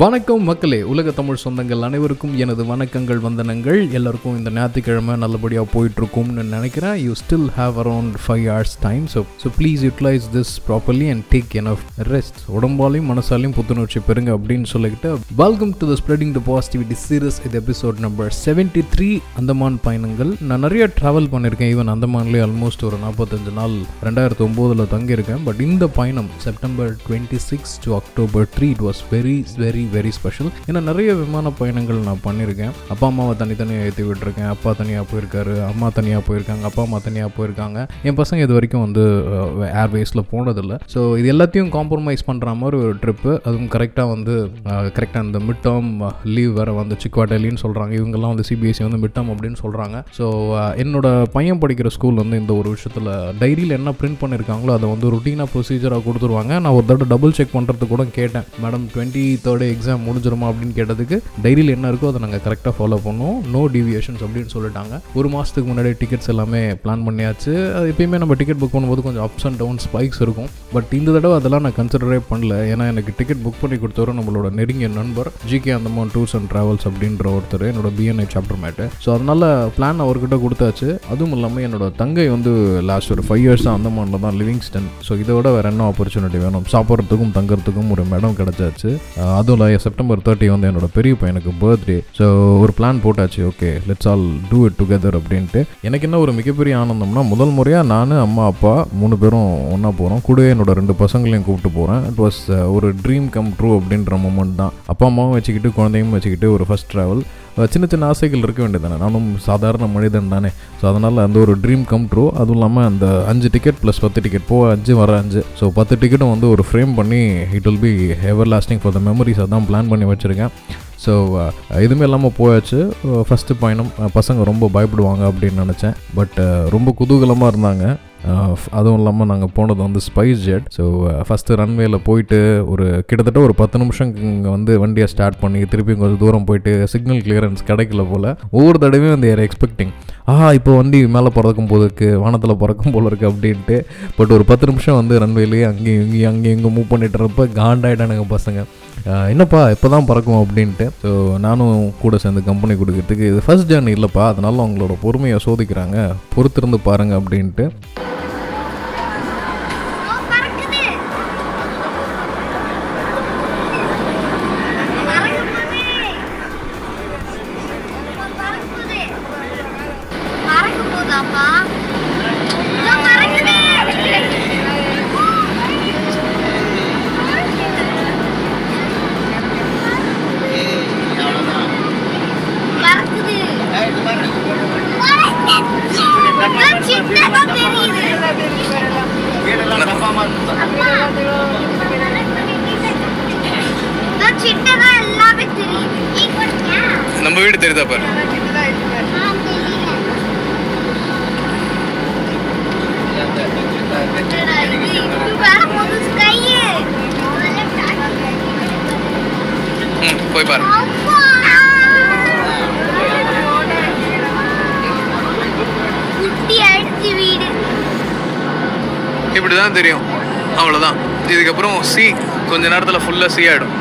வணக்கம் மக்களே உலக தமிழ் சொந்தங்கள் அனைவருக்கும் எனது வணக்கங்கள் வந்தனங்கள். எல்லாருக்கும் இந்த ஞாயிற்றுக்கிழமை நல்லபடியாக போயிட்டுருக்கும்னு நினைக்கிறேன். You still have around five hours time so so please utilize this properly and take an of rest உடம்பாலையும் மனசாலையும் புத்துணர்ச்சி பெறுங்க அப்படின்னு சொல்லிக்கிட்டு welcome to the spreading the positivity series இது episode number seventy three Andaman பயணங்கள். நான் நிறைய ட்ராவல் பண்ணியிருக்கேன். ஈவன் அந்தமான்லேயே ஆல்மோஸ்ட் ஒரு நாற்பத்தஞ்சு நாள் ரெண்டாயிரத்தி ஒம்போதில் தங்கியிருக்கேன். பட் இந்த பயணம் September twenty six to October three it was very very very special ஏன்னா நிறைய விமான பயணங்கள் நான் பண்ணியிருக்கேன் அப்பா அம்மாவை தனித்தனியாக ஏற்றி விட்டுருக்கேன். அப்பா தனியாக போயிருக்காரு அம்மா தனியாக போயிருக்காங்க அப்பா அம்மா தனியாக போயிருக்காங்க. என் பசங்க இது வரைக்கும் வந்து ஏர்வேஸில் போனதில்லை. ஸோ இது எல்லாத்தையும் காம்ப்ரமைஸ் பண்ணுற மாதிரி ஒரு ட்ரிப்பு அதுவும் கரெக்டாக வந்து கரெக்டாக அந்த மிட் டேர்ம் லீவ் வேறு வந்து சிக்வாட்டலின்னு சொல்கிறாங்க இவங்கெல்லாம் வந்து சிபிஎஸ்சி வந்து மிட் டேர்ம் அப்படின்னு சொல்கிறாங்க ஸோ என்னோட பையன் படிக்கிற ஸ்கூல் வந்து இந்த ஒரு விஷயத்தில் டைரியில் என்ன பிரிண்ட் பண்ணியிருக்காங்களோ அதை வந்து ருட்டீனாக ப்ரொசீஜராக கொடுத்துருவாங்க. நான் ஒரு தடவை டபுள் செக் பண்ணுறதுக்கு கூட கேட்டேன். மேடம் டுவெண்ட்டி தேர்ட் எக்ஸாம் முடிஞ்சிருமா அப்படின்னு கேட்டதுக்கு டைரியில் என்ன இருக்கோ அதை நாங்கள் கரெக்டாக ஃபாலோ பண்ணுவோம் நோ டிவியேஷன்ஸ் அப்படின்னு சொல்லிட்டாங்க. ஒரு மாதத்துக்கு முன்னாடி டிக்கெட்ஸ் எல்லாமே பிளான் பண்ணியாச்சு. அது எப்பயுமே நம்ம டிக்கெட் புக் பண்ணும்போது கொஞ்சம் அப்ஸ் அண்ட் டவுன் ஸ்பைக்ஸ் இருக்கும். பட் இந்த தடவை அதெல்லாம் நான் கன்சிடரே பண்ணல. ஏன்னா எனக்கு டிக்கெட் புக் பண்ணி கொடுத்தவரும் நம்மளோட நெருங்கிய நண்பர் GK Andaman tours and travels அப்படின்ற ஒருத்தர் என்னோட பிஎன்ஐ சாப்டர் மேட்டு ஸோ அதனால் பிளான் அவர்கிட்ட கொடுத்தாச்சு. அதுவும் இல்லாமல் என்னோட தங்கை வந்து லாஸ்ட் ஒரு ஃபைவ் இயர்ஸ் அந்தமானில் தான் லிவிங்ஸ்டன் ஸோ இதை விட வேறு என்ன ஆப்பர்ச்சுனிட்டி வேணும்? சாப்பிட்றதுக்கும் தங்குறதுக்கும் ஒரு இடம் கிடச்சாச்சு. அதுவும் இல்லை செப்டம்பர் தேர்ட்டி வந்து என்னோட பெரிய பையனுக்கு பர்த்டே ஸோ ஒரு பிளான் போட்டாச்சு. Okay let's all do it together அப்படின்ட்டு. எனக்கு என்ன ஒரு மிகப்பெரிய ஆனந்தம்னா முதல் முறையாக நான் அம்மா அப்பா மூணு பேரும் ஒன்றா போகிறோம் கூடவே என்னோட ரெண்டு பசங்களையும் கூப்பிட்டு போகிறேன் இட் வாஸ் uh, ஒரு ட்ரீம் கம் ட்ரூ அப்படின்ற மூமெண்ட் தான். அப்பா அம்மாவும் வச்சுக்கிட்டு குழந்தையும் வச்சுக்கிட்டு ஒரு ஃபஸ்ட் ட்ராவல் சின்ன சின்ன ஆசைகள் இருக்க வேண்டியது தானே நானும் சாதாரண மனிதன் தானே. ஸோ அதனால் அந்த ஒரு ட்ரீம் கம் ட்ரூ அதுவும் இல்லாமல் அந்த அஞ்சு டிக்கெட் ப்ளஸ் பத்து டிக்கெட் போக அஞ்சு வர அஞ்சு. ஸோ பத்து டிக்கெட்டும் வந்து ஒரு ஃப்ரேம் பண்ணி it will be everlasting for the memories தான் பிளான் பண்ணி வச்சுருக்கேன். ஸோ எதுவுமே இல்லாமல் போயாச்சு. ஃபஸ்ட்டு பயணம் பசங்க ரொம்ப பயப்படுவாங்க அப்படின்னு நினச்சேன். பட் ரொம்ப குதூகலமாக இருந்தாங்க. அதுவும் இல்லாமல் நாங்கள் போனது வந்து ஸ்பைஸ் ஜெட் ஸோ ஃபஸ்ட்டு ரன்வேயில் போயிட்டு ஒரு கிட்டத்தட்ட ஒரு பத்து நிமிஷம் இங்கே வந்து வண்டியை ஸ்டார்ட் பண்ணி திருப்பி கொஞ்சம் தூரம் போயிட்டு சிக்னல் கிளியரன்ஸ் கிடைக்கல போல். ஒவ்வொரு தடவையும் வந்து ஏர் எக்ஸ்பெக்டிங் ஆஹா இப்போ வண்டி மேலே பறக்கும் போதுக்கு வானத்தில் பிறக்கும் போல இருக்குது அப்படின்ட்டு. பட் ஒரு பத்து நிமிஷம் வந்து ரன்வேலேயே அங்கேயும் இங்கேயும் அங்கேயும் இங்கே மூவ் பண்ணிட்டுறப்ப காண்டாயிட்டானுங்க பசங்க. என்னப்பா இப்போ தான் பறக்கும் அப்படின்ட்டு. ஸோ நானும் கூட சேர்ந்து கம்பெனி கொடுக்கறதுக்கு இது ஃபஸ்ட் ஜேர்னி இல்லைப்பா. அதனால அவங்களோட பொறுமையை சோதிக்கிறாங்க. பொறுத்திருந்து பாருங்கள் அப்படின்ட்டு. நம்ம வீடு தெரியுதா பாரு? போய் பாரு. இப்படி தான் தெரியும். அவ்வளோதான் இதுக்கப்புறம் சி கொஞ்ச நேரத்தில் ஃபுல்லாக சி ஆகிடும்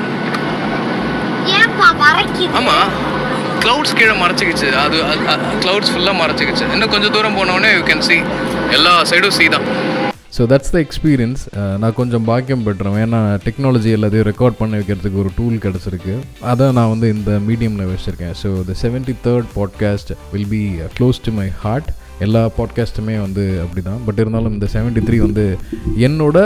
ஆமாம் க்ளவுட்ஸ் கீழே மறைச்சிக்கிச்சு. அது க்ளவுட்ஸ் ஃபுல்லாக மறைச்சிக்கிச்சு. இன்னும் கொஞ்சம் தூரம் போனோடனே யூ கேன் சி எல்லா சைடும் சி தான். ஸோ தட்ஸ் த எக்ஸ்பீரியன்ஸ் நான் கொஞ்சம் பாக்கியம் பெற்றுறேன் ஏன்னா டெக்னாலஜி எல்லாத்தையும் ரெக்கார்ட் பண்ணி வைக்கிறதுக்கு ஒரு டூல் கிடச்சிருக்கு. அதை நான் வந்து இந்த மீடியமில் வச்சுருக்கேன். So the seventy third podcast will be close to my heart எல்லா பாட்காஸ்ட்டுமே வந்து அப்படி தான் பட் இருந்தாலும் இந்த செவன்ட்டி த்ரீ வந்து என்னோட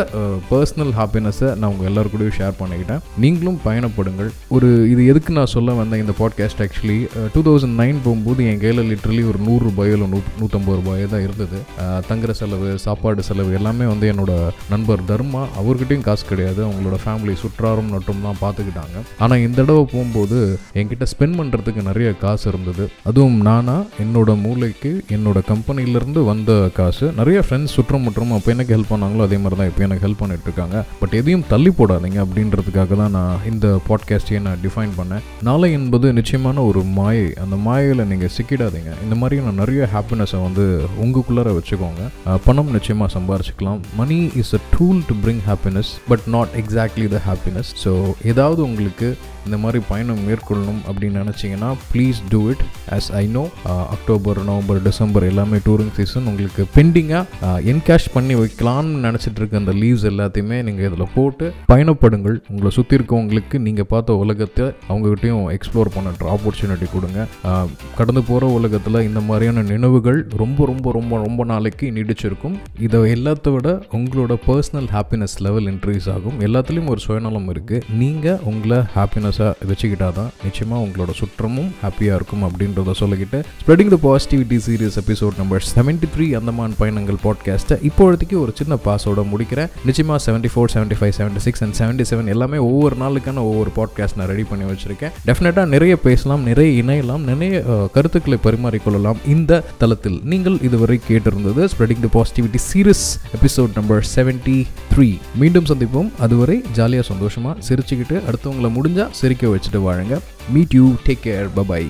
பர்சனல் ஹாப்பினஸை நான் உங்கள் எல்லாருக்கூடயும் ஷேர் பண்ணிக்கிட்டேன். நீங்களும் பயணப்படுங்கள். ஒரு இது எதுக்கு நான் சொல்ல வந்தேன் இந்த podcast actually two thousand nine போகும்போது என் கையில் லிட்ரலி ஒரு நூறு ரூபாயோ இல்லை நூ நூற்றம்பது ரூபாயோ தான் இருந்தது. தங்குற செலவு சாப்பாடு செலவு எல்லாமே வந்து என்னோட நண்பர் தர்மா அவர்கிட்டையும் காசு கிடையாது. அவங்களோட ஃபேமிலி சுற்றாரும் நட்டும் தான் பார்த்துக்கிட்டாங்க ஆனால் இந்த தடவை போகும்போது என்கிட்ட ஸ்பெண்ட் பண்ணுறதுக்கு நிறைய காசு இருந்தது. அதுவும் நானாக என்னோட மூளைக்கு என்னோட கம் கம்பெனிலேருந்து வந்த காசு. நிறைய ஃப்ரெண்ட்ஸ் சுற்றம் மற்றும் அப்போ எனக்கு ஹெல்ப் பண்ணாங்களோ அதே மாதிரி தான் இப்போ எனக்கு ஹெல்ப் பண்ணிட்டு இருக்காங்க பட் எதையும் தள்ளி போடாதீங்க அப்படின்றதுக்காக தான் நான் இந்த பாட்காஸ்டையே நான் டிஃபைன் பண்ணேன். நாளை என்பது நிச்சயமான ஒரு மாயை. அந்த மாயையில் நீங்கள் சிக்கிடாதீங்க. இந்த மாதிரி நான் நிறைய ஹாப்பினஸை வந்து உங்களுக்குள்ளார வச்சுக்கோங்க. பணம் நிச்சயமாக சம்பாரிச்சிக்கலாம். Money is a tool to bring happiness but not exactly the happiness so ஏதாவது உங்களுக்கு இந்த மாதிரி பயணம் மேற்கொள்ளணும் அப்படின்னு நினச்சிங்கன்னா please do it as I know October November December எல்லாமே டூரிங் சீசன் உங்களுக்கு பெண்டிங்காக என்கேஷ் uh, பண்ணி வைக்கலாம்னு நினச்சிட்டு இருக்க அந்த லீவ்ஸ் எல்லாத்தையுமே நீங்கள் இதில் போட்டு பயணப்படுங்கள். உங்களை சுற்றி இருக்கவங்களுக்கு நீங்கள் பார்த்த உலகத்தை அவங்ககிட்டயும் எக்ஸ்ப்ளோர் பண்ணுற ஆப்பர்ச்சுனிட்டி கொடுங்க. Uh, கடந்து போகிற உலகத்தில் இந்த மாதிரியான நினைவுகள் ரொம்ப ரொம்ப ரொம்ப ரொம்ப நாளைக்கு நீடிச்சிருக்கும். இதை எல்லாத்த விட உங்களோட பர்சனல் ஹாப்பினஸ் லெவல் இன்க்ரீஸ் ஆகும். எல்லாத்துலேயும் ஒரு சுயநலம் இருக்குது நீங்கள் உங்களை ஹாப்பினஸ் ஹாப்பினஸாக வச்சுக்கிட்டா தான் நிச்சயமாக உங்களோட சுற்றமும் ஹாப்பியாக இருக்கும் அப்படின்றத சொல்லிக்கிட்டு spreading the positivity series episode number seventy three Andaman பயணங்கள் பாட்காஸ்ட்டை இப்போதைக்கு ஒரு சின்ன பாஸோட முடிக்கிறேன். நிச்சயமாக seventy four seventy five seventy six and seventy seven எல்லாமே ஒவ்வொரு நாளுக்கான ஒவ்வொரு பாட்காஸ்ட் நான் ரெடி பண்ணி வச்சிருக்கேன். டெஃபினட்டாக நிறைய பேசலாம் நிறைய இணையலாம் நிறைய கருத்துக்களை பரிமாறிக்கொள்ளலாம் இந்த தளத்தில். நீங்கள் இதுவரை கேட்டிருந்தது spreading the positivity series episode number seventy three மீண்டும் சந்திப்போம். அதுவரை ஜாலியாக சந்தோஷமாக சிரிச்சுக்கிட்டு அடுத்தவங்களை முடிஞ்சால் சிரிக்க வச்சுட்டு வாழுங்க. Meet you take care bye bye